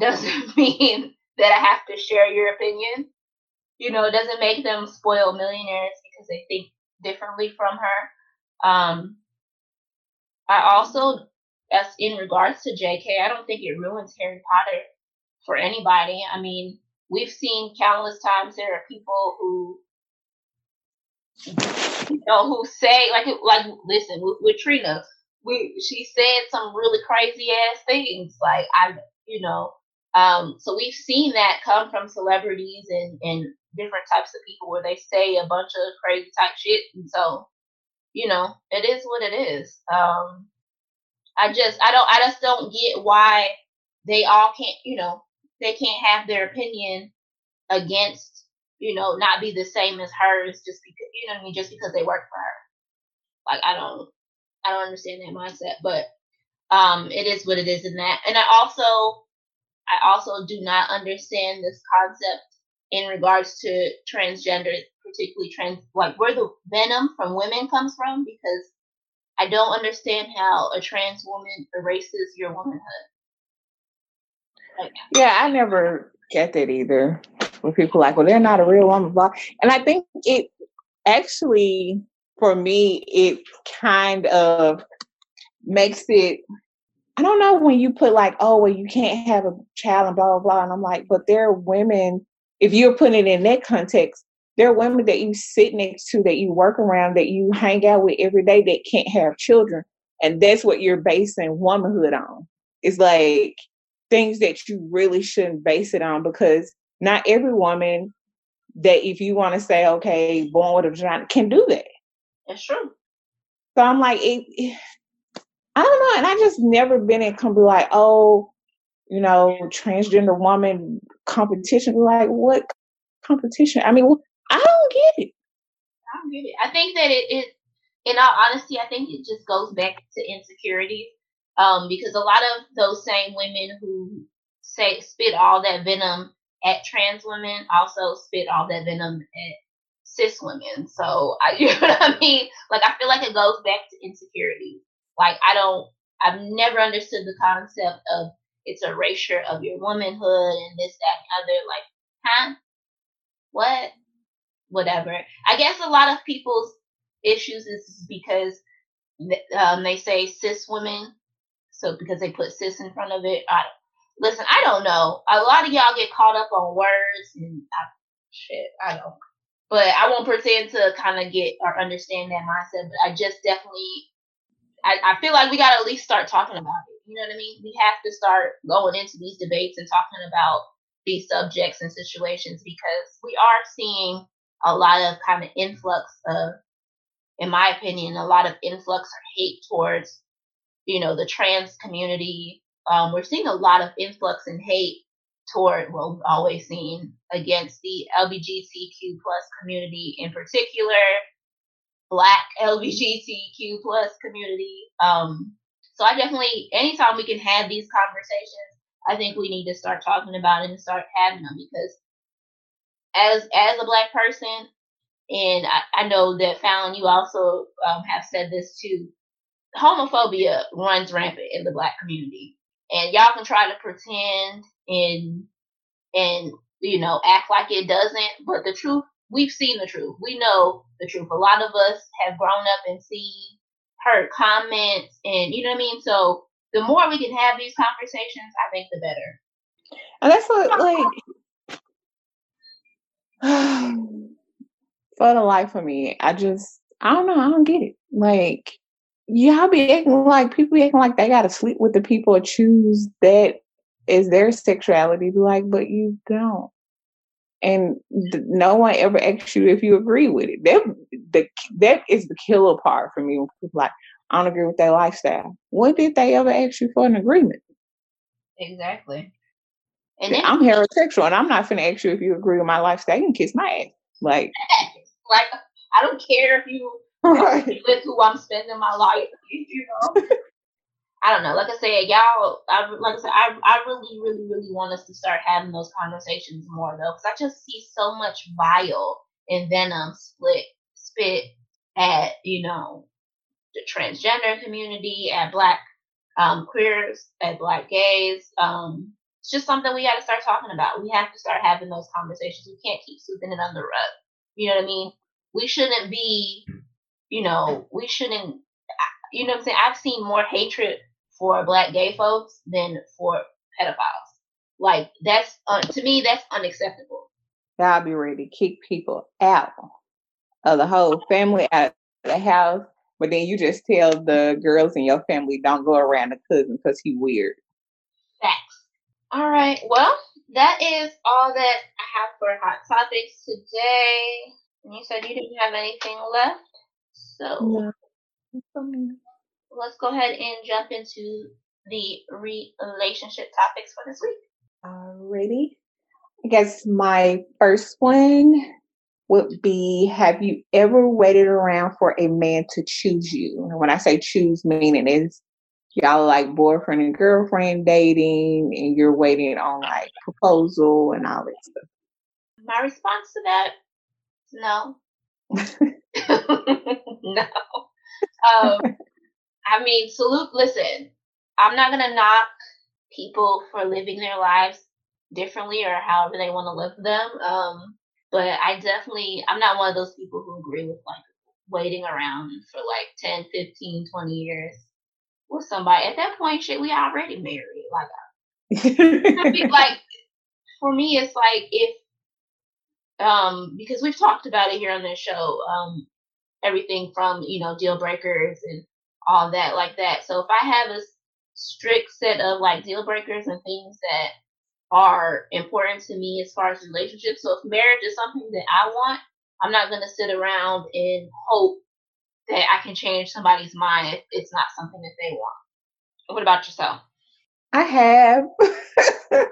doesn't mean that I have to share your opinion. You know, it doesn't make them spoiled millionaires because they think differently from her. Um, I also, as in regards to JK, I don't think it ruins Harry Potter for anybody. I mean, we've seen countless times there are people who you know who say like like listen with, with Trina, we she said some really crazy ass things like I you know um so we've seen that come from celebrities and and different types of people where they say a bunch of crazy type shit and so you know, it is what it is. Um, I just, I don't, I just don't get why they all can't, you know, they can't have their opinion against, you know, not be the same as hers just because, you know what I mean, just because they work for her. Like, I don't, I don't understand that mindset, but, um, it is what it is in that. And I also, I also do not understand this concept in regards to transgender particularly trans, like where the venom from women comes from, because I don't understand how a trans woman erases your womanhood. Like, yeah, I never get that either. When people like, well, they're not a real woman, blah. And I think it actually, for me, it kind of makes it. I don't know when you put like, oh, well, you can't have a child and blah blah blah, and I'm like, but there are women. If you're putting it in that context, there are women that you sit next to, that you work around, that you hang out with every day that can't have children. And that's what you're basing womanhood on. It's like things that you really shouldn't base it on because not every woman that if you want to say, okay, born with a vagina can do that. That's true. So I'm like, it, I don't know, and I just never been in come like, oh, you know, transgender woman competition. Like, what competition? I mean, I don't get it. I don't get it. I think that it, it in all honesty, I think it just goes back to insecurities. Um, because a lot of those same women who say spit all that venom at trans women also spit all that venom at cis women. So I, you know what I mean? Like I feel like it goes back to insecurity. Like I don't, I've never understood the concept of it's erasure of your womanhood and this, that, and other. Like, huh? What? Whatever. I guess a lot of people's issues is because um, they say cis women, so because they put cis in front of it. I, listen, I don't know. A lot of y'all get caught up on words and I, shit. I don't. But I won't pretend to kind of get or understand that mindset. But I just definitely, I, I feel like we got to at least start talking about it. You know what I mean? We have to start going into these debates and talking about these subjects and situations because we are seeing a lot of kind of influx of in my opinion, a lot of influx or hate towards, you know, the trans community. Um, we're seeing a lot of influx and hate toward, well, always seen against the LGBTQ plus community in particular, black LGBTQ plus community. Um, so I definitely, anytime we can have these conversations, I think we need to start talking about it and start having them because as as a black person, and I, I know that Fallon, you also um, have said this too. Homophobia runs rampant in the black community, and y'all can try to pretend and and you know act like it doesn't, but the truth we've seen the truth. We know the truth. A lot of us have grown up and seen, heard comments, and you know what I mean. So the more we can have these conversations, I think the better. And that's what like for the life of me, I just I don't know, I don't get it. Like y'all be acting like people be acting like they gotta sleep with the people or choose that is their sexuality. Be like, but you don't. And no one ever asks you if you agree with it. That the that is the killer part for me when people like, I don't agree with their lifestyle. When did they ever ask you for an agreement? Exactly. And then, I'm heterosexual, and I'm not gonna ask you if you agree with my lifestyle. You can kiss my ass. Like like I don't care if you right. with who I'm spending my life, you know. I don't know. Like I said, y'all. I, like I said, I I really, really, really want us to start having those conversations more though, because I just see so much vile and venom split spit at you know the transgender community, at black um, queers, at black gays. Um, it's just something we got to start talking about. We have to start having those conversations. We can't keep sweeping it under the rug. You know what I mean? We shouldn't be, you know, we shouldn't, you know what I'm saying? I've seen more hatred for black gay folks than for pedophiles. Like, that's, uh, to me, that's unacceptable. I'll be ready to kick people out of the whole family out of the house. But then you just tell the girls in your family don't go around the cousin because he weird. Facts. All right. Well, that is all that I have for hot topics today. And you said you didn't have anything left, so no. Let's go ahead and jump into the relationship topics for this week. Alrighty. I guess my first one would be Have you ever waited around for a man to choose you? And when I say choose, meaning is y'all like boyfriend and girlfriend dating and you're waiting on like proposal and all that stuff? My response to that no. no. Um, I mean, salute, listen, I'm not going to knock people for living their lives differently or however they want to live them. Um, but I definitely, I'm not one of those people who agree with like waiting around for like 10, 15, 20 years with somebody. At that point, shit, we already married. Like, like for me, it's like if um, because we've talked about it here on this show. Um, everything from you know deal breakers and all that like that. So if I have a strict set of like deal breakers and things that are important to me as far as relationships. So if marriage is something that I want, I'm not going to sit around and hope that I can change somebody's mind if it's not something that they want. What about yourself? I have.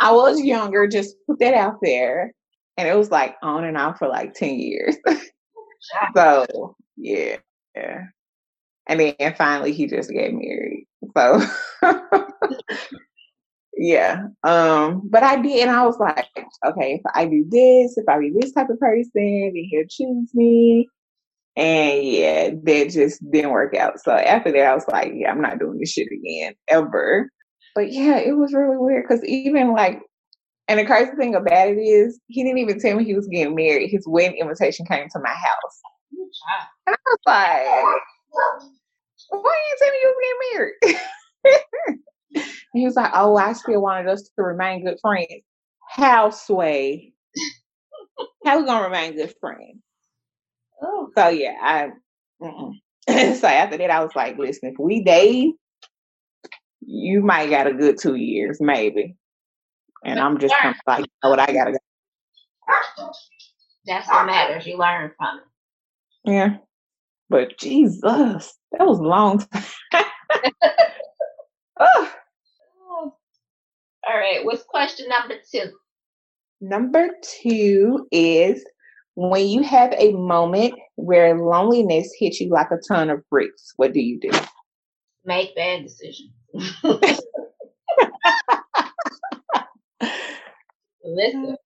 I was younger, just put that out there. And it was like on and off for like 10 years. so, yeah. yeah. And then finally he just got married. So, yeah. Um, but I did, and I was like, okay, if I do this, if I be this type of person, then he'll choose me. And yeah, that just didn't work out. So after that, I was like, yeah, I'm not doing this shit again ever. But yeah, it was really weird because even like, and the crazy thing about it is, he didn't even tell me he was getting married. His wedding invitation came to my house. And I was like, why you tell me you were getting married? and he was like, oh, I still wanted us to remain good friends. How, Sway? How we going to remain good friends? Oh. So yeah, I. so after that, I was like, listen, if we date, you might got a good two years, maybe. And I'm just kind of like, you know what, I gotta go. That's what matters. You learn from it. Yeah. But Jesus, that was a long time. oh. All right. What's question number two? Number two is when you have a moment where loneliness hits you like a ton of bricks, what do you do? Make bad decisions. Listen,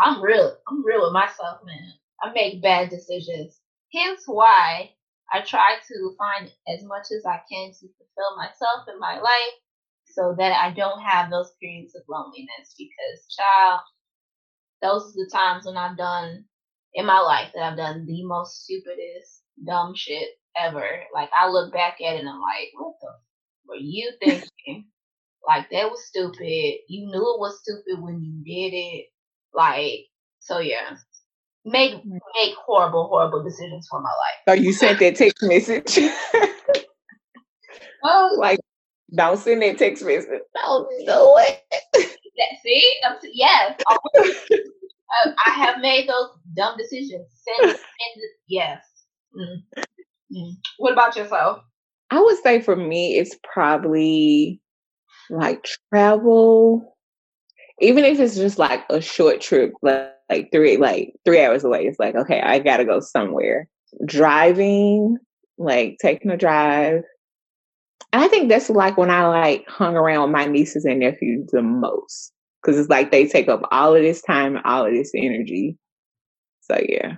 I'm real. I'm real with myself, man. I make bad decisions. Hence why I try to find as much as I can to fulfill myself in my life so that I don't have those periods of loneliness because child, those are the times when I've done in my life that I've done the most stupidest, dumb shit ever. Like I look back at it and I'm like, what the f- were you thinking? like that was stupid. You knew it was stupid when you did it. Like, so yeah. Make make horrible, horrible decisions for my life. So you sent that text message. oh like don't send that text message. Don't do it. See? Yes. I have made those dumb decisions. Send, send yes. Mm. Mm. What about yourself? I would say for me, it's probably like travel, even if it's just like a short trip, like, like three like three hours away. It's like okay, I gotta go somewhere. Driving, like taking a drive. I think that's like when I like hung around my nieces and nephews the most because it's like they take up all of this time, all of this energy. So yeah.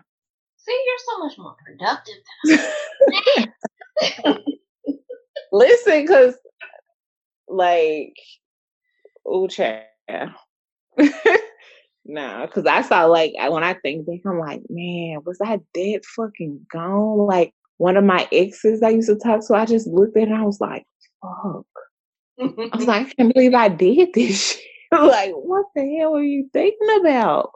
See, you're so much more productive than Listen, because like, oh, child. nah, because I saw like when I think back, I'm like, man, was I dead fucking gone? Like one of my exes I used to talk to, I just looked at and I was like, fuck. I was like, I can't believe I did this shit. like, what the hell are you thinking about?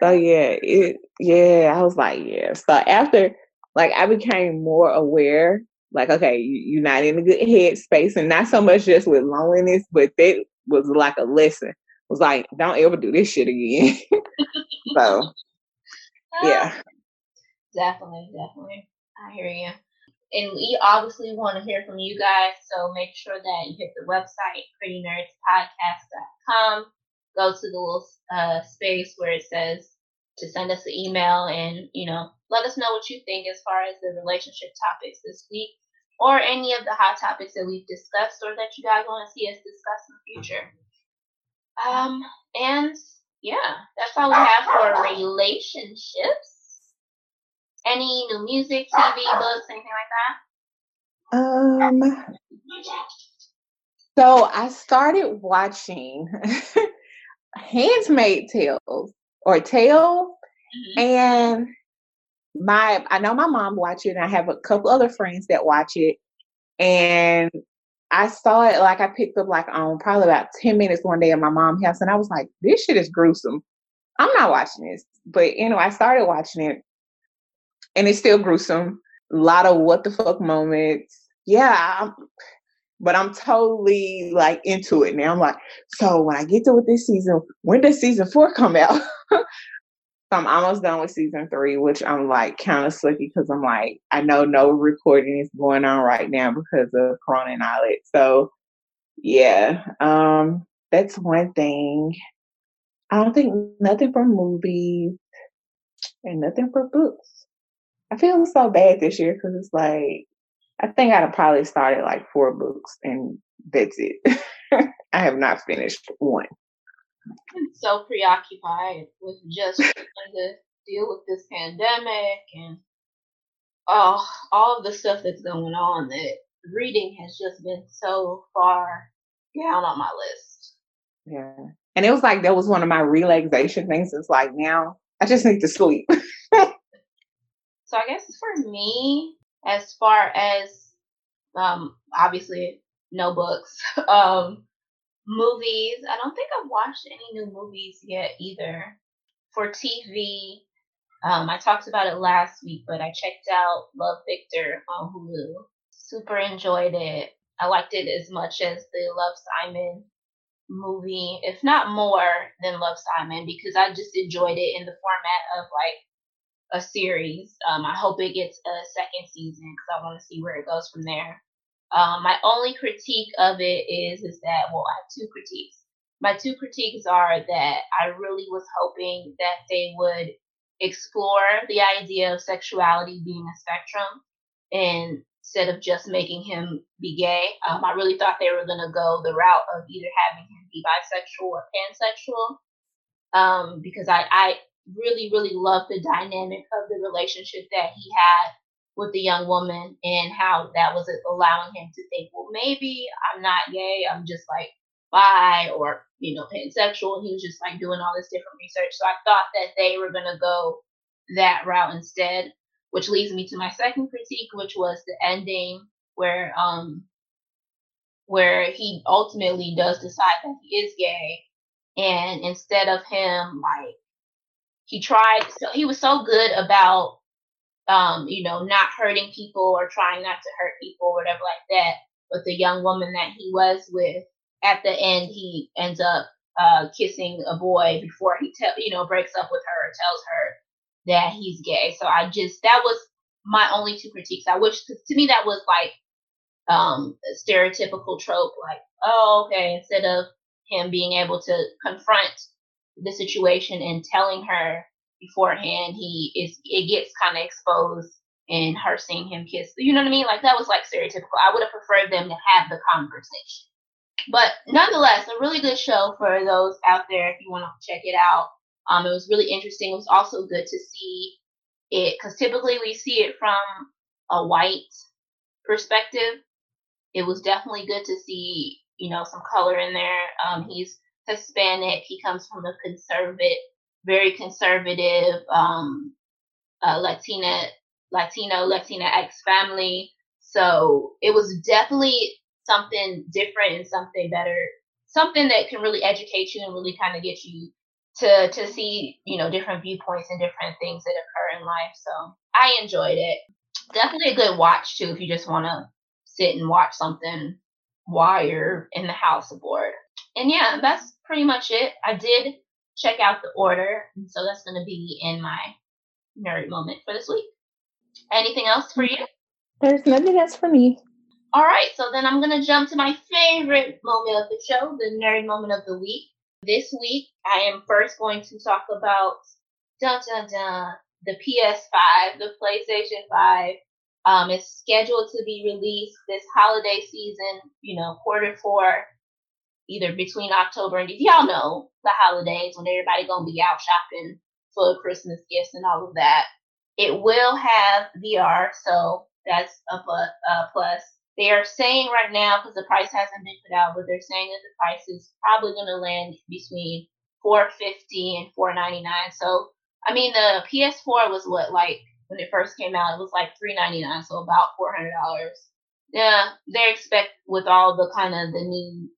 So yeah, it yeah, I was like, yeah. So after like I became more aware, like, okay, you, are not in a good headspace, and not so much just with loneliness, but that was like a lesson. Was like, don't ever do this shit again. so yeah. Definitely, definitely. I hear you. And we obviously want to hear from you guys, so make sure that you hit the website, prettynerdspodcast.com. Go to the little uh, space where it says to send us an email and, you know, let us know what you think as far as the relationship topics this week or any of the hot topics that we've discussed or that you guys want to see us discuss in the future. Um, and yeah, that's all we have for relationships. Any new music, TV, books, anything like that? Um. So I started watching Handmaid Tales or Tale, mm-hmm. and my I know my mom watch it, and I have a couple other friends that watch it, and I saw it like I picked up like on probably about ten minutes one day at my mom's house, and I was like, "This shit is gruesome. I'm not watching this." But you know, I started watching it, and it's still gruesome. A lot of what the fuck moments. Yeah, I'm, but I'm totally like into it now. I'm like, so when I get to with this season, when does season four come out? so I'm almost done with season three, which I'm like kind of sucky because I'm like, I know no recording is going on right now because of Corona and all that. So yeah, um, that's one thing. I don't think nothing for movies and nothing for books. I feel so bad this year because it's like I think I'd have probably started like four books and that's it. I have not finished one. So preoccupied with just trying to deal with this pandemic and oh, all of the stuff that's going on that reading has just been so far down on my list. Yeah. And it was like that was one of my relaxation things. It's like now I just need to sleep. so I guess for me, as far as um obviously no books. Um movies, I don't think I've watched any new movies yet either. For TV, um, I talked about it last week, but I checked out Love Victor on Hulu. Super enjoyed it. I liked it as much as the Love Simon movie, if not more than Love Simon, because I just enjoyed it in the format of like a series. Um, I hope it gets a second season because I want to see where it goes from there. Um, my only critique of it is is that well, I have two critiques. My two critiques are that I really was hoping that they would explore the idea of sexuality being a spectrum instead of just making him be gay. Um, I really thought they were going to go the route of either having him be bisexual or pansexual um, because I, I really, really love the dynamic of the relationship that he had with the young woman and how that was allowing him to think, well, maybe I'm not gay, I'm just like bi or, you know, pansexual. He was just like doing all this different research. So I thought that they were going to go that route instead, which leads me to my second critique, which was the ending where, um, where he ultimately does decide that he is gay. And instead of him, like, he tried, so he was so good about um, you know, not hurting people or trying not to hurt people, whatever like that. But the young woman that he was with, at the end, he ends up uh, kissing a boy before he tell, you know, breaks up with her or tells her that he's gay. So I just that was my only two critiques. I wish, cause to me, that was like um, a stereotypical trope, like, oh, okay, instead of him being able to confront the situation and telling her beforehand, he is it gets kind of exposed and her seeing him kiss. You know what I mean? Like that was like stereotypical. I would have preferred them to have the conversation. But nonetheless, a really good show for those out there if you want to check it out. Um, it was really interesting. It was also good to see it because typically we see it from a white perspective. It was definitely good to see, you know, some color in there. Um, he's Hispanic. He comes from a conservative very conservative um, uh, Latina, Latino, Latina X family. So it was definitely something different and something better, something that can really educate you and really kind of get you to to see you know different viewpoints and different things that occur in life. So I enjoyed it. Definitely a good watch too if you just want to sit and watch something while you're in the house aboard. And yeah, that's pretty much it. I did check out the order. And so that's going to be in my nerd moment for this week. Anything else for you? There's nothing else for me. All right, so then I'm going to jump to my favorite moment of the show, the nerd moment of the week. This week, I am first going to talk about dun dun dun the PS5, the PlayStation 5. Um, it's scheduled to be released this holiday season, you know, quarter four either between October and y'all know the holidays when everybody gonna be out shopping for Christmas gifts and all of that. It will have VR, so that's a plus. They are saying right now because the price hasn't been put out, but they're saying that the price is probably gonna land between 450 and 499. So I mean, the PS4 was what like when it first came out, it was like 399, so about 400 dollars. Yeah, they expect with all the kind of the new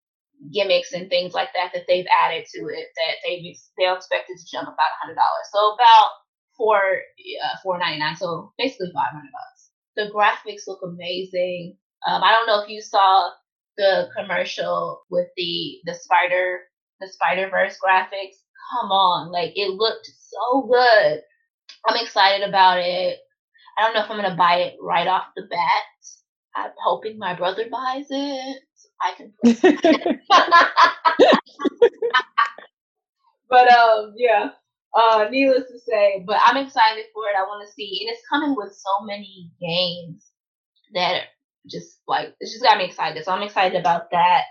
gimmicks and things like that that they've added to it that they they'll expect it to jump about a hundred dollars. So about four uh, four ninety nine. So basically five hundred bucks. The graphics look amazing. Um, I don't know if you saw the commercial with the the spider the Spider Verse graphics. come on, like it looked so good. I'm excited about it. I don't know if I'm gonna buy it right off the bat. I'm hoping my brother buys it. I can. but um, yeah. Uh, needless to say, but I'm excited for it. I want to see, and it's coming with so many games that just like it's just got me excited. So I'm excited about that.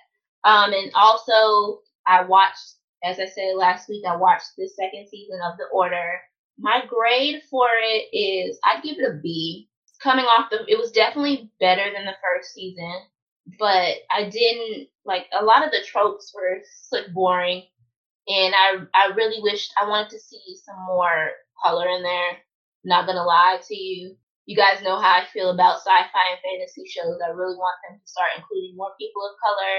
Um, and also I watched, as I said last week, I watched the second season of The Order. My grade for it is I'd give it a B. Coming off the, it was definitely better than the first season, but I didn't like a lot of the tropes were like boring, and I I really wished I wanted to see some more color in there. Not gonna lie to you, you guys know how I feel about sci-fi and fantasy shows. I really want them to start including more people of color,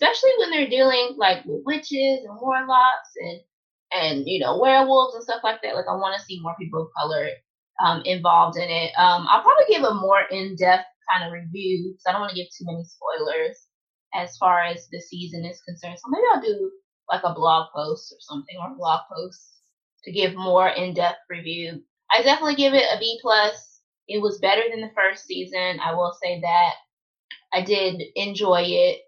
especially when they're dealing like with witches and warlocks and and you know werewolves and stuff like that. Like I want to see more people of color um, involved in it. Um, I'll probably give a more in-depth kind of review because I don't want to give too many spoilers as far as the season is concerned. So maybe I'll do like a blog post or something or a blog post to give more in-depth review. I definitely give it a B plus. It was better than the first season. I will say that. I did enjoy it.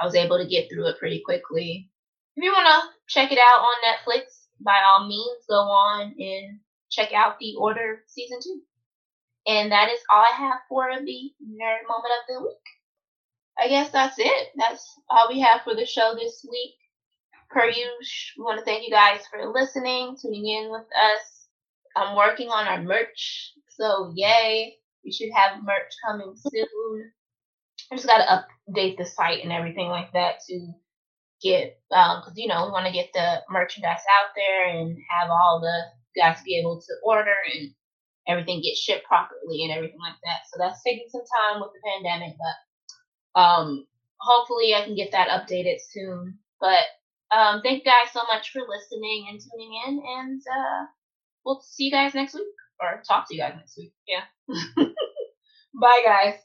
I was able to get through it pretty quickly. If you want to check it out on Netflix, by all means, go on and check out The Order Season 2. And that is all I have for the nerd moment of the week. I guess that's it. That's all we have for the show this week. Per usual, we want to thank you guys for listening, tuning in with us. I'm working on our merch, so yay. We should have merch coming soon. I just gotta update the site and everything like that to get, um, cause you know, we want to get the merchandise out there and have all the guys be able to order and everything gets shipped properly and everything like that. So that's taking some time with the pandemic, but, um, hopefully I can get that updated soon. But, um, thank you guys so much for listening and tuning in and, uh, we'll see you guys next week or talk to you guys next week. Yeah. Bye guys.